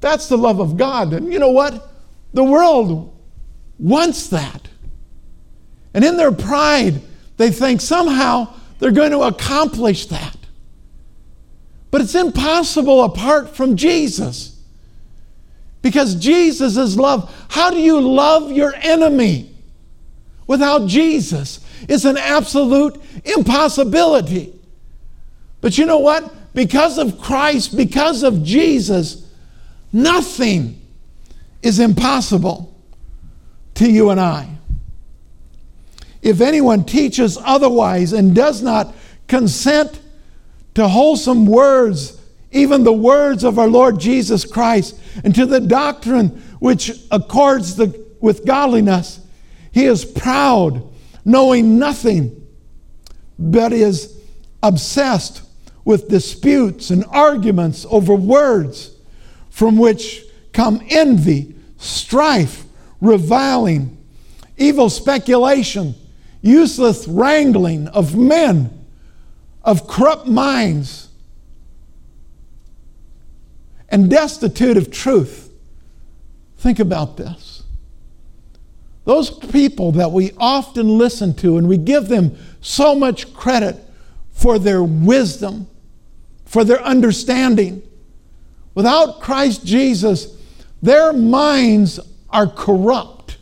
That's the love of God. And you know what? The world wants that. And in their pride, they think somehow they're going to accomplish that. But it's impossible apart from Jesus. Because Jesus is love. How do you love your enemy without Jesus? It's an absolute impossibility. But you know what? Because of Christ, because of Jesus, nothing is impossible to you and I. If anyone teaches otherwise and does not consent to wholesome words, even the words of our Lord Jesus Christ, and to the doctrine which accords the, with godliness, he is proud, knowing nothing, but is obsessed with disputes and arguments over words from which come envy, strife, reviling, evil speculation useless wrangling of men of corrupt minds and destitute of truth. Think about this. Those people that we often listen to and we give them so much credit for their wisdom, for their understanding. Without Christ Jesus, their minds are corrupt.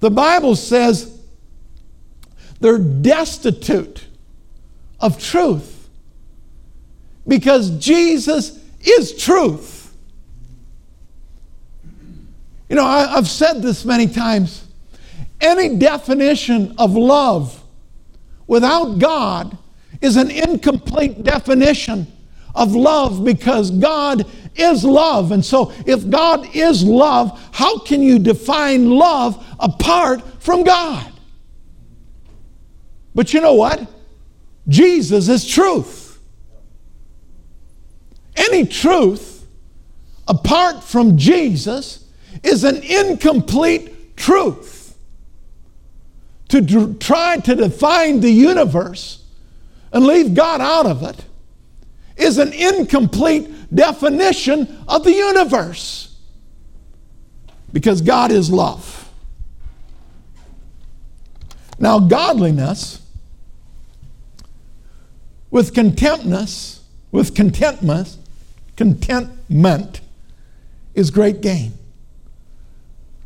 The Bible says they're destitute of truth because Jesus is truth. You know, I, have said this many times. Any definition of love without God is an incomplete definition of love because God is love. And so, if God is love, how can you define love apart from God? But you know what? Jesus is truth. Any truth apart from Jesus is an incomplete truth. To d- try to define the universe and leave God out of it is an incomplete definition of the universe. Because God is love. Now, godliness with contentness, with contentment, contentment is great gain.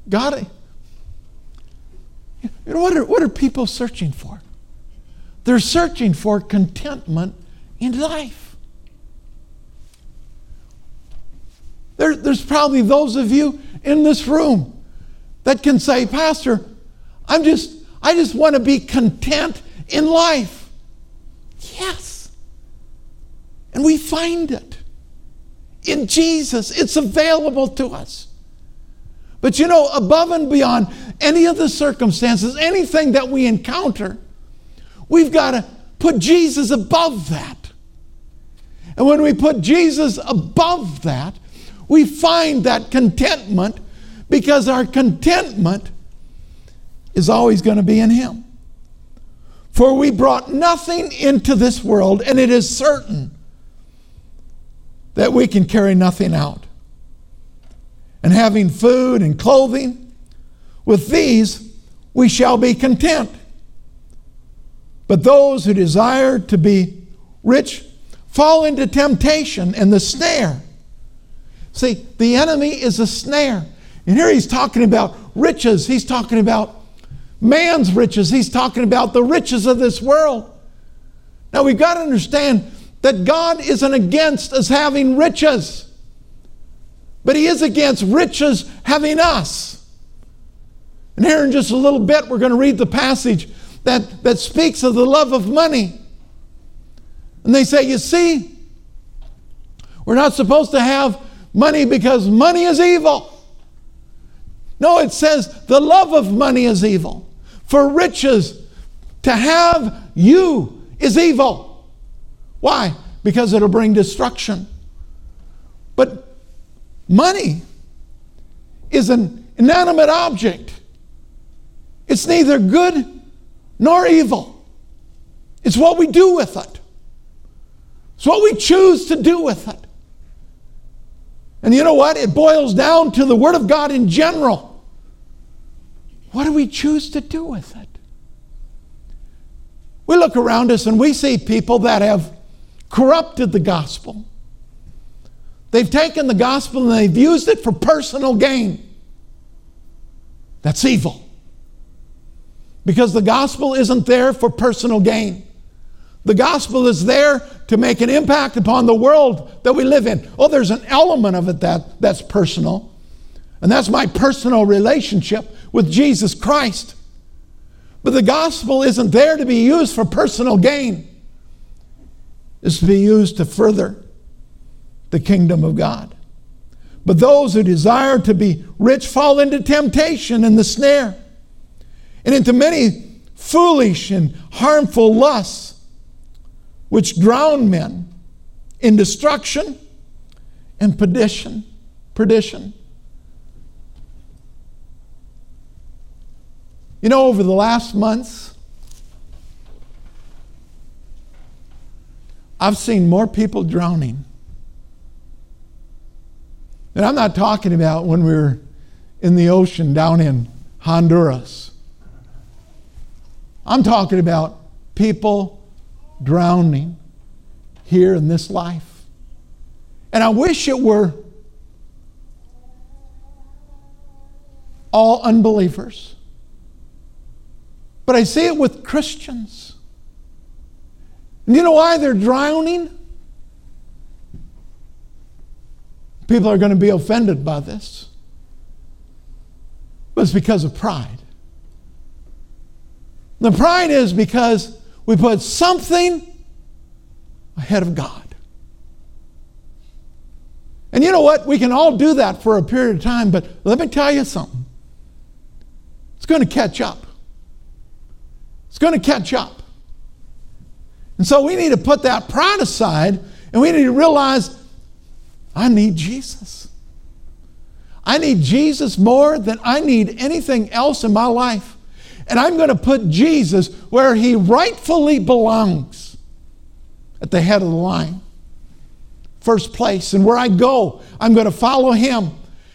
God, you know what are, what are people searching for? They're searching for contentment in life. There, there's probably those of you in this room that can say, Pastor, I'm just, I just want to be content in life. Yes. And we find it in Jesus. It's available to us. But you know, above and beyond any of the circumstances, anything that we encounter, we've got to put Jesus above that. And when we put Jesus above that, we find that contentment because our contentment is always going to be in Him. For we brought nothing into this world, and it is certain that we can carry nothing out. And having food and clothing, with these we shall be content. But those who desire to be rich fall into temptation and the snare. See, the enemy is a snare. And here he's talking about riches. He's talking about man's riches. He's talking about the riches of this world. Now we've got to understand that God isn't against us having riches, but He is against riches having us. And here in just a little bit, we're going to read the passage that, that speaks of the love of money. And they say, You see, we're not supposed to have money because money is evil. No, it says the love of money is evil. For riches to have you is evil. Why? Because it'll bring destruction. But money is an inanimate object. It's neither good nor evil. It's what we do with it. It's what we choose to do with it. And you know what? It boils down to the Word of God in general. What do we choose to do with it? We look around us and we see people that have corrupted the gospel. They've taken the gospel and they've used it for personal gain. That's evil. Because the gospel isn't there for personal gain. The gospel is there to make an impact upon the world that we live in. Oh, there's an element of it that, that's personal. And that's my personal relationship with Jesus Christ. But the gospel isn't there to be used for personal gain. It's to be used to further the kingdom of God. But those who desire to be rich fall into temptation and the snare and into many foolish and harmful lusts, which drown men in destruction and perdition. Perdition. You know, over the last months, I've seen more people drowning. And I'm not talking about when we were in the ocean down in Honduras. I'm talking about people drowning here in this life. And I wish it were all unbelievers. But I see it with Christians. And you know why they're drowning? People are going to be offended by this. But it's because of pride. The pride is because we put something ahead of God. And you know what? We can all do that for a period of time, but let me tell you something. It's going to catch up. It's going to catch up. And so we need to put that pride aside and we need to realize I need Jesus. I need Jesus more than I need anything else in my life. And I'm going to put Jesus where he rightfully belongs at the head of the line. First place. And where I go, I'm going to follow him.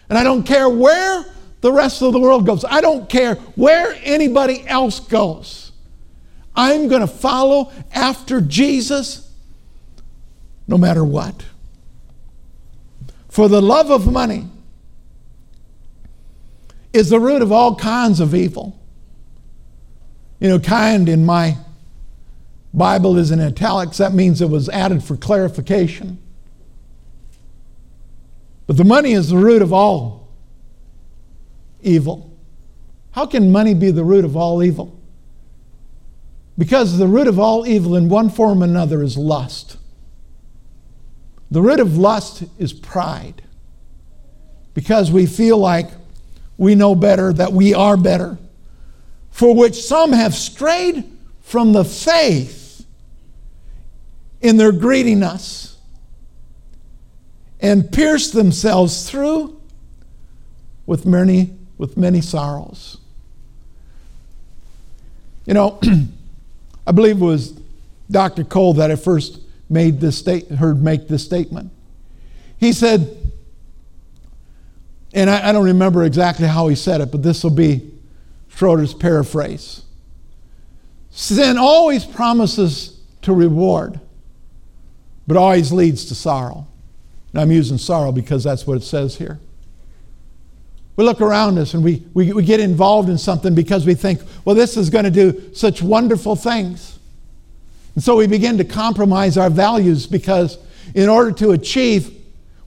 And I don't care where the rest of the world goes, I don't care where anybody else goes. I'm going to follow after Jesus no matter what. For the love of money is the root of all kinds of evil. You know, kind in my Bible is in italics. That means it was added for clarification. But the money is the root of all evil. How can money be the root of all evil? Because the root of all evil, in one form or another, is lust. The root of lust is pride. Because we feel like we know better, that we are better for which some have strayed from the faith in their greediness and pierced themselves through with many, with many sorrows. You know, [CLEARS THROAT] I believe it was Dr. Cole that I first made this state, heard make this statement. He said, and I, I don't remember exactly how he said it, but this will be Schroeder's paraphrase. Sin always promises to reward, but always leads to sorrow. And I'm using sorrow because that's what it says here. We look around us and we, we, we get involved in something because we think, well, this is going to do such wonderful things. And so we begin to compromise our values because in order to achieve,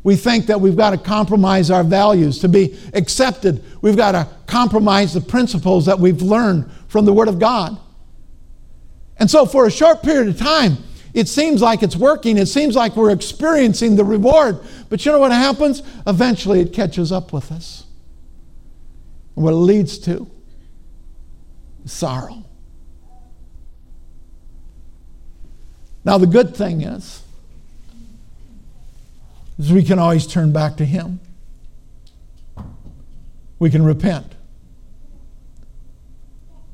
we think that we've got to compromise our values. To be accepted, we've got to compromise the principles that we've learned from the Word of God. And so, for a short period of time, it seems like it's working. It seems like we're experiencing the reward. But you know what happens? Eventually, it catches up with us. And what it leads to sorrow. Now, the good thing is, is we can always turn back to Him. We can repent.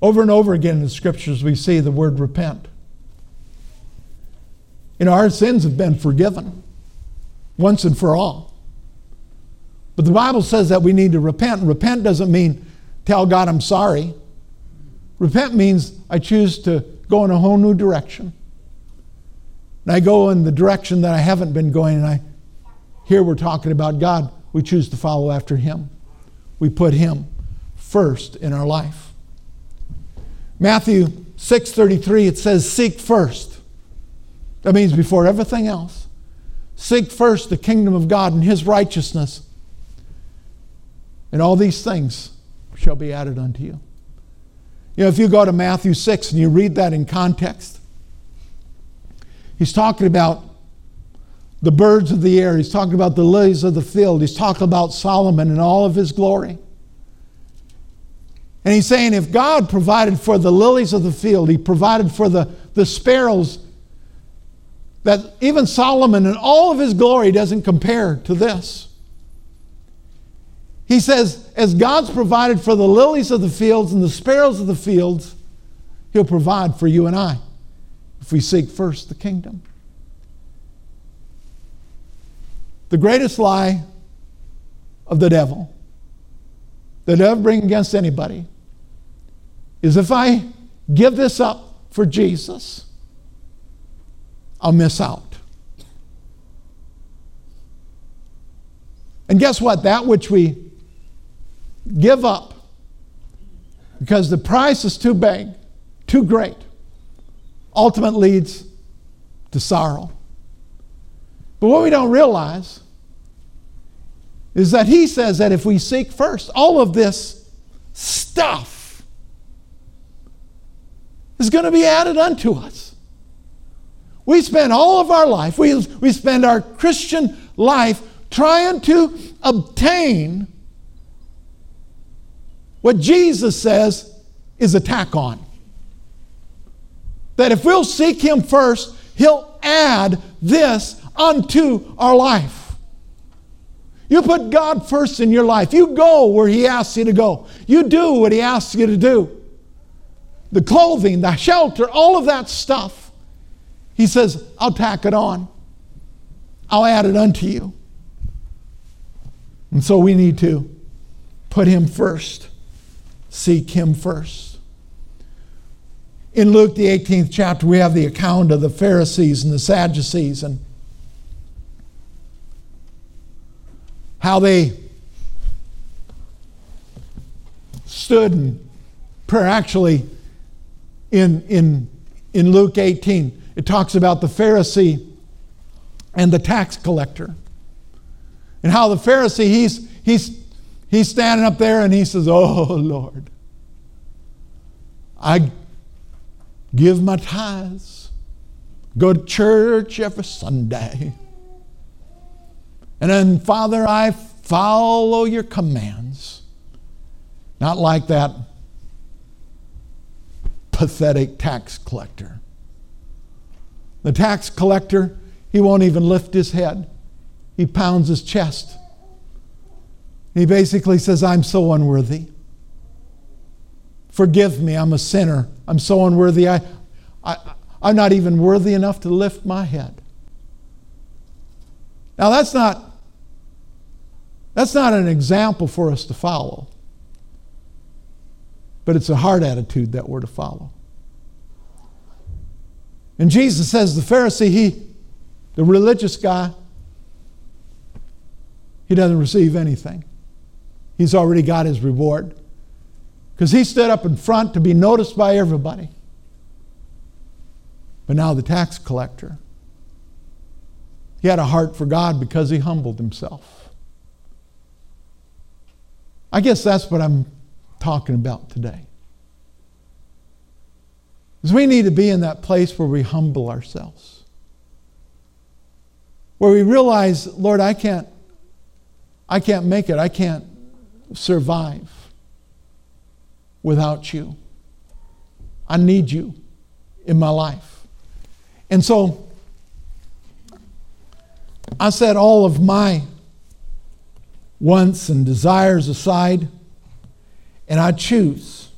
Over and over again in the scriptures, we see the word repent. You know, our sins have been forgiven once and for all. But the Bible says that we need to repent. repent doesn't mean tell God I'm sorry. Repent means I choose to go in a whole new direction. And I go in the direction that I haven't been going, and I here we're talking about God. We choose to follow after Him. We put Him first in our life. Matthew 6:33 it says seek first. That means before everything else. Seek first the kingdom of God and his righteousness. And all these things shall be added unto you. You know, if you go to Matthew 6 and you read that in context, he's talking about the birds of the air, he's talking about the lilies of the field, he's talking about Solomon and all of his glory. And he's saying if God provided for the lilies of the field, he provided for the, the sparrows, that even Solomon in all of his glory doesn't compare to this. He says, as God's provided for the lilies of the fields and the sparrows of the fields, He'll provide for you and I if we seek first the kingdom. The greatest lie of the devil that I ever bring against anybody is if I give this up for Jesus, I'll miss out. And guess what? That which we give up because the price is too big, too great, ultimately leads to sorrow. But what we don't realize is that he says that if we seek first, all of this stuff is going to be added unto us. We spend all of our life, we, we spend our Christian life trying to obtain what Jesus says is a tack on. That if we'll seek Him first, He'll add this unto our life. You put God first in your life. You go where He asks you to go. You do what He asks you to do. The clothing, the shelter, all of that stuff. He says, I'll tack it on. I'll add it unto you. And so we need to put Him first seek Him first. In Luke, the 18th chapter, we have the account of the Pharisees and the Sadducees and how they stood in prayer. Actually, in, in, in Luke 18, it talks about the Pharisee and the tax collector. And how the Pharisee, he's, he's He's standing up there and he says, Oh, Lord, I give my tithes, go to church every Sunday. And then, Father, I follow your commands. Not like that pathetic tax collector. The tax collector, he won't even lift his head, he pounds his chest. He basically says, I'm so unworthy. Forgive me, I'm a sinner I'm so unworthy. I, I, I'm not even worthy enough to lift my head. Now, that's not, that's not an example for us to follow, but it's a heart attitude that we're to follow. And Jesus says the Pharisee, he, the religious guy, he doesn't receive anything. He's already got his reward because he stood up in front to be noticed by everybody. But now the tax collector, he had a heart for God because he humbled himself. I guess that's what I'm talking about today. Is we need to be in that place where we humble ourselves. Where we realize, Lord, I can't I can't make it. I can't survive without you. I need you in my life. And so I set all of my wants and desires aside, and I choose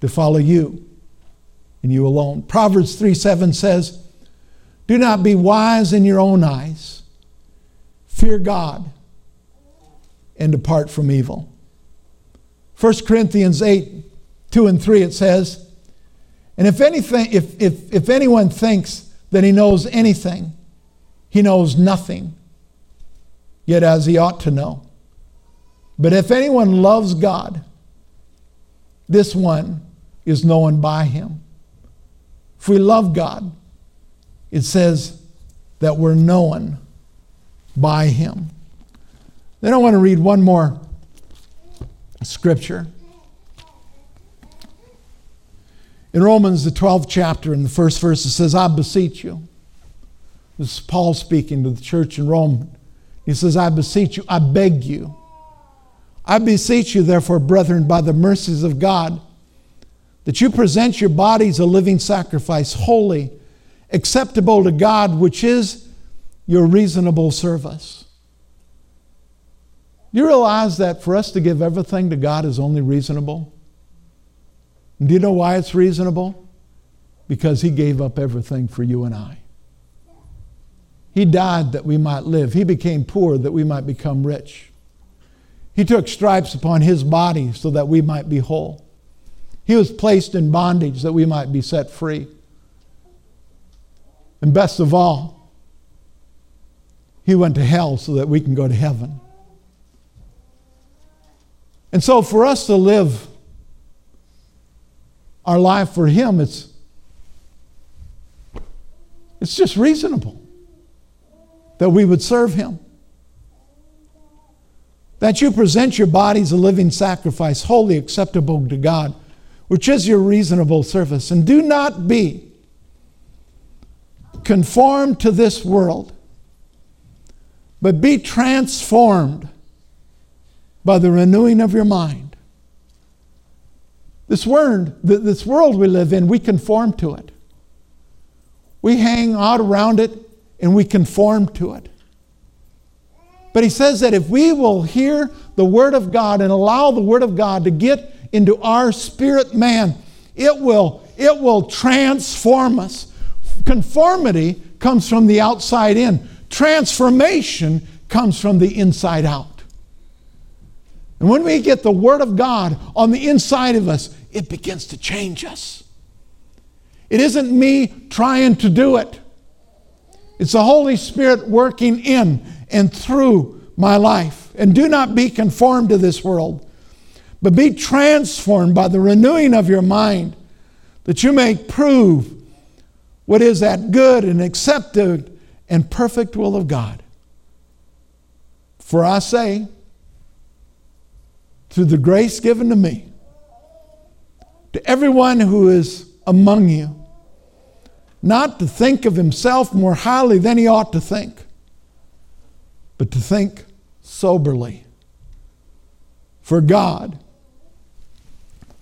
to follow you and you alone. Proverbs 3 7 says, Do not be wise in your own eyes, fear God, and depart from evil. 1 Corinthians 8 2 and 3 it says, And if, anything, if, if, if anyone thinks that he knows anything, he knows nothing, yet as he ought to know. But if anyone loves God, this one is known by him. If we love God, it says that we're known by him. Then I want to read one more scripture. In Romans, the 12th chapter, in the first verse, it says, I beseech you. This is Paul speaking to the church in Rome. He says, I beseech you, I beg you. I beseech you, therefore, brethren, by the mercies of God, that you present your bodies a living sacrifice, holy, acceptable to God, which is your reasonable service. Do you realize that for us to give everything to God is only reasonable? And do you know why it's reasonable? Because He gave up everything for you and I. He died that we might live. He became poor that we might become rich. He took stripes upon his body so that we might be whole. He was placed in bondage that we might be set free. And best of all, he went to hell so that we can go to heaven. And so for us to live our life for him, it's, it's just reasonable that we would serve Him. That you present your bodies a living sacrifice, holy acceptable to God, which is your reasonable service. And do not be conformed to this world, but be transformed by the renewing of your mind. This word, this world we live in, we conform to it. We hang out around it and we conform to it. But he says that if we will hear the Word of God and allow the Word of God to get into our spirit man, it will, it will transform us. Conformity comes from the outside in, transformation comes from the inside out. And when we get the Word of God on the inside of us, it begins to change us. It isn't me trying to do it. It's the Holy Spirit working in and through my life. And do not be conformed to this world, but be transformed by the renewing of your mind, that you may prove what is that good and accepted and perfect will of God. For I say, through the grace given to me, to everyone who is among you, not to think of himself more highly than he ought to think, but to think soberly. For God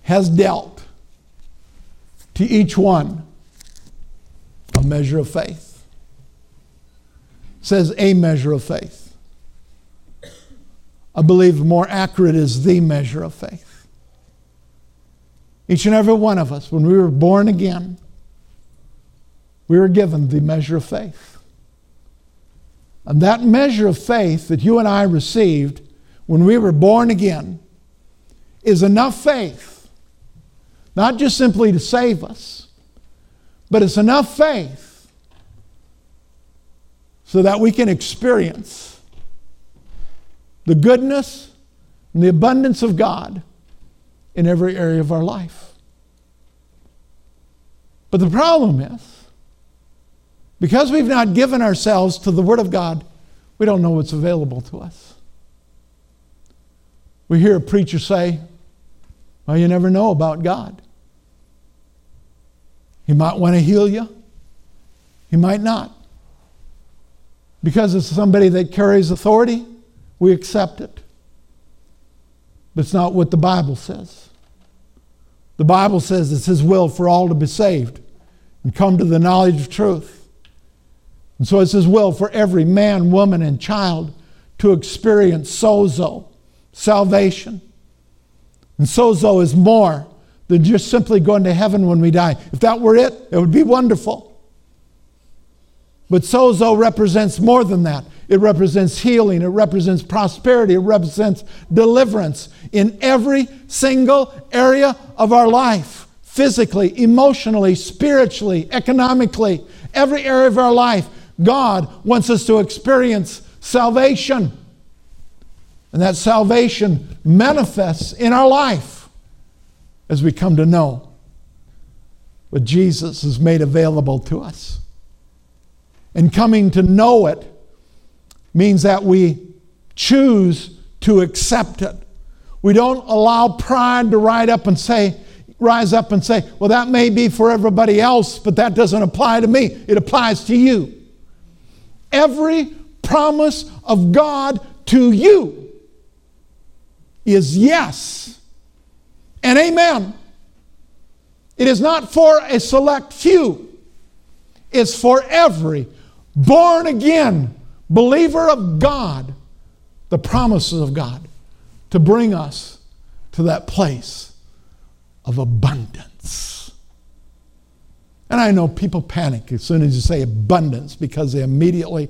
has dealt to each one a measure of faith. It says a measure of faith. I believe more accurate is the measure of faith. Each and every one of us, when we were born again, we were given the measure of faith. And that measure of faith that you and I received when we were born again is enough faith, not just simply to save us, but it's enough faith so that we can experience the goodness and the abundance of God in every area of our life. But the problem is, because we've not given ourselves to the Word of God, we don't know what's available to us. We hear a preacher say, Well, you never know about God. He might want to heal you, he might not. Because it's somebody that carries authority, we accept it. But it's not what the Bible says. The Bible says it's His will for all to be saved and come to the knowledge of truth. And so it's His will for every man, woman, and child to experience sozo, salvation. And sozo is more than just simply going to heaven when we die. If that were it, it would be wonderful. But sozo represents more than that. It represents healing, it represents prosperity, it represents deliverance in every single area of our life physically, emotionally, spiritually, economically, every area of our life. God wants us to experience salvation. And that salvation manifests in our life as we come to know what Jesus has made available to us. And coming to know it means that we choose to accept it. We don't allow pride to ride up and say, rise up and say, well, that may be for everybody else, but that doesn't apply to me. It applies to you. Every promise of God to you is yes and amen. It is not for a select few, it's for every born again believer of God, the promises of God to bring us to that place of abundance. And I know people panic as soon as you say abundance because they immediately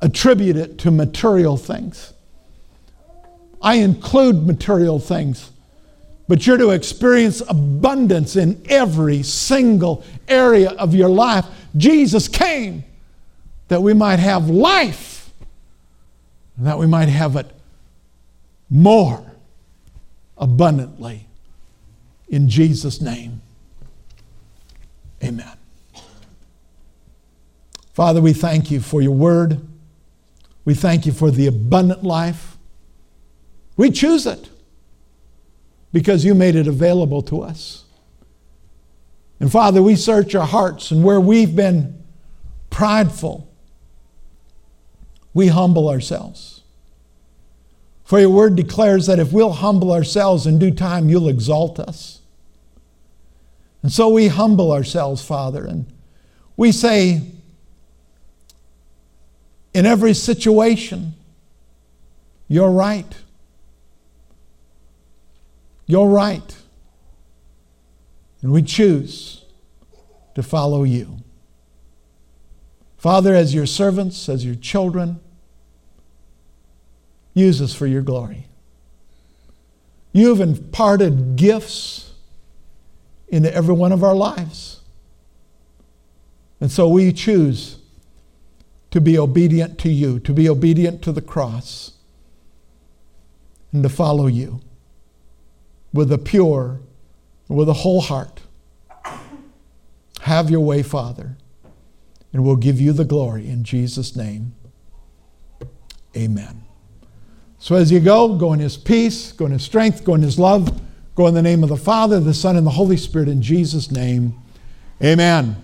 attribute it to material things. I include material things, but you're to experience abundance in every single area of your life. Jesus came that we might have life, and that we might have it more abundantly. In Jesus' name, amen. Father, we thank you for your word. We thank you for the abundant life. We choose it because you made it available to us. And Father, we search our hearts and where we've been prideful, we humble ourselves. For your word declares that if we'll humble ourselves in due time, you'll exalt us. And so we humble ourselves, Father, and we say, in every situation, you're right. You're right. And we choose to follow you. Father, as your servants, as your children, use us for your glory. You've imparted gifts into every one of our lives. And so we choose to be obedient to you, to be obedient to the cross, and to follow you with a pure, with a whole heart. Have your way, Father and we'll give you the glory in Jesus' name. Amen. So as you go, go in his peace, go in his strength, go in his love, go in the name of the Father, the Son, and the Holy Spirit in Jesus' name. Amen.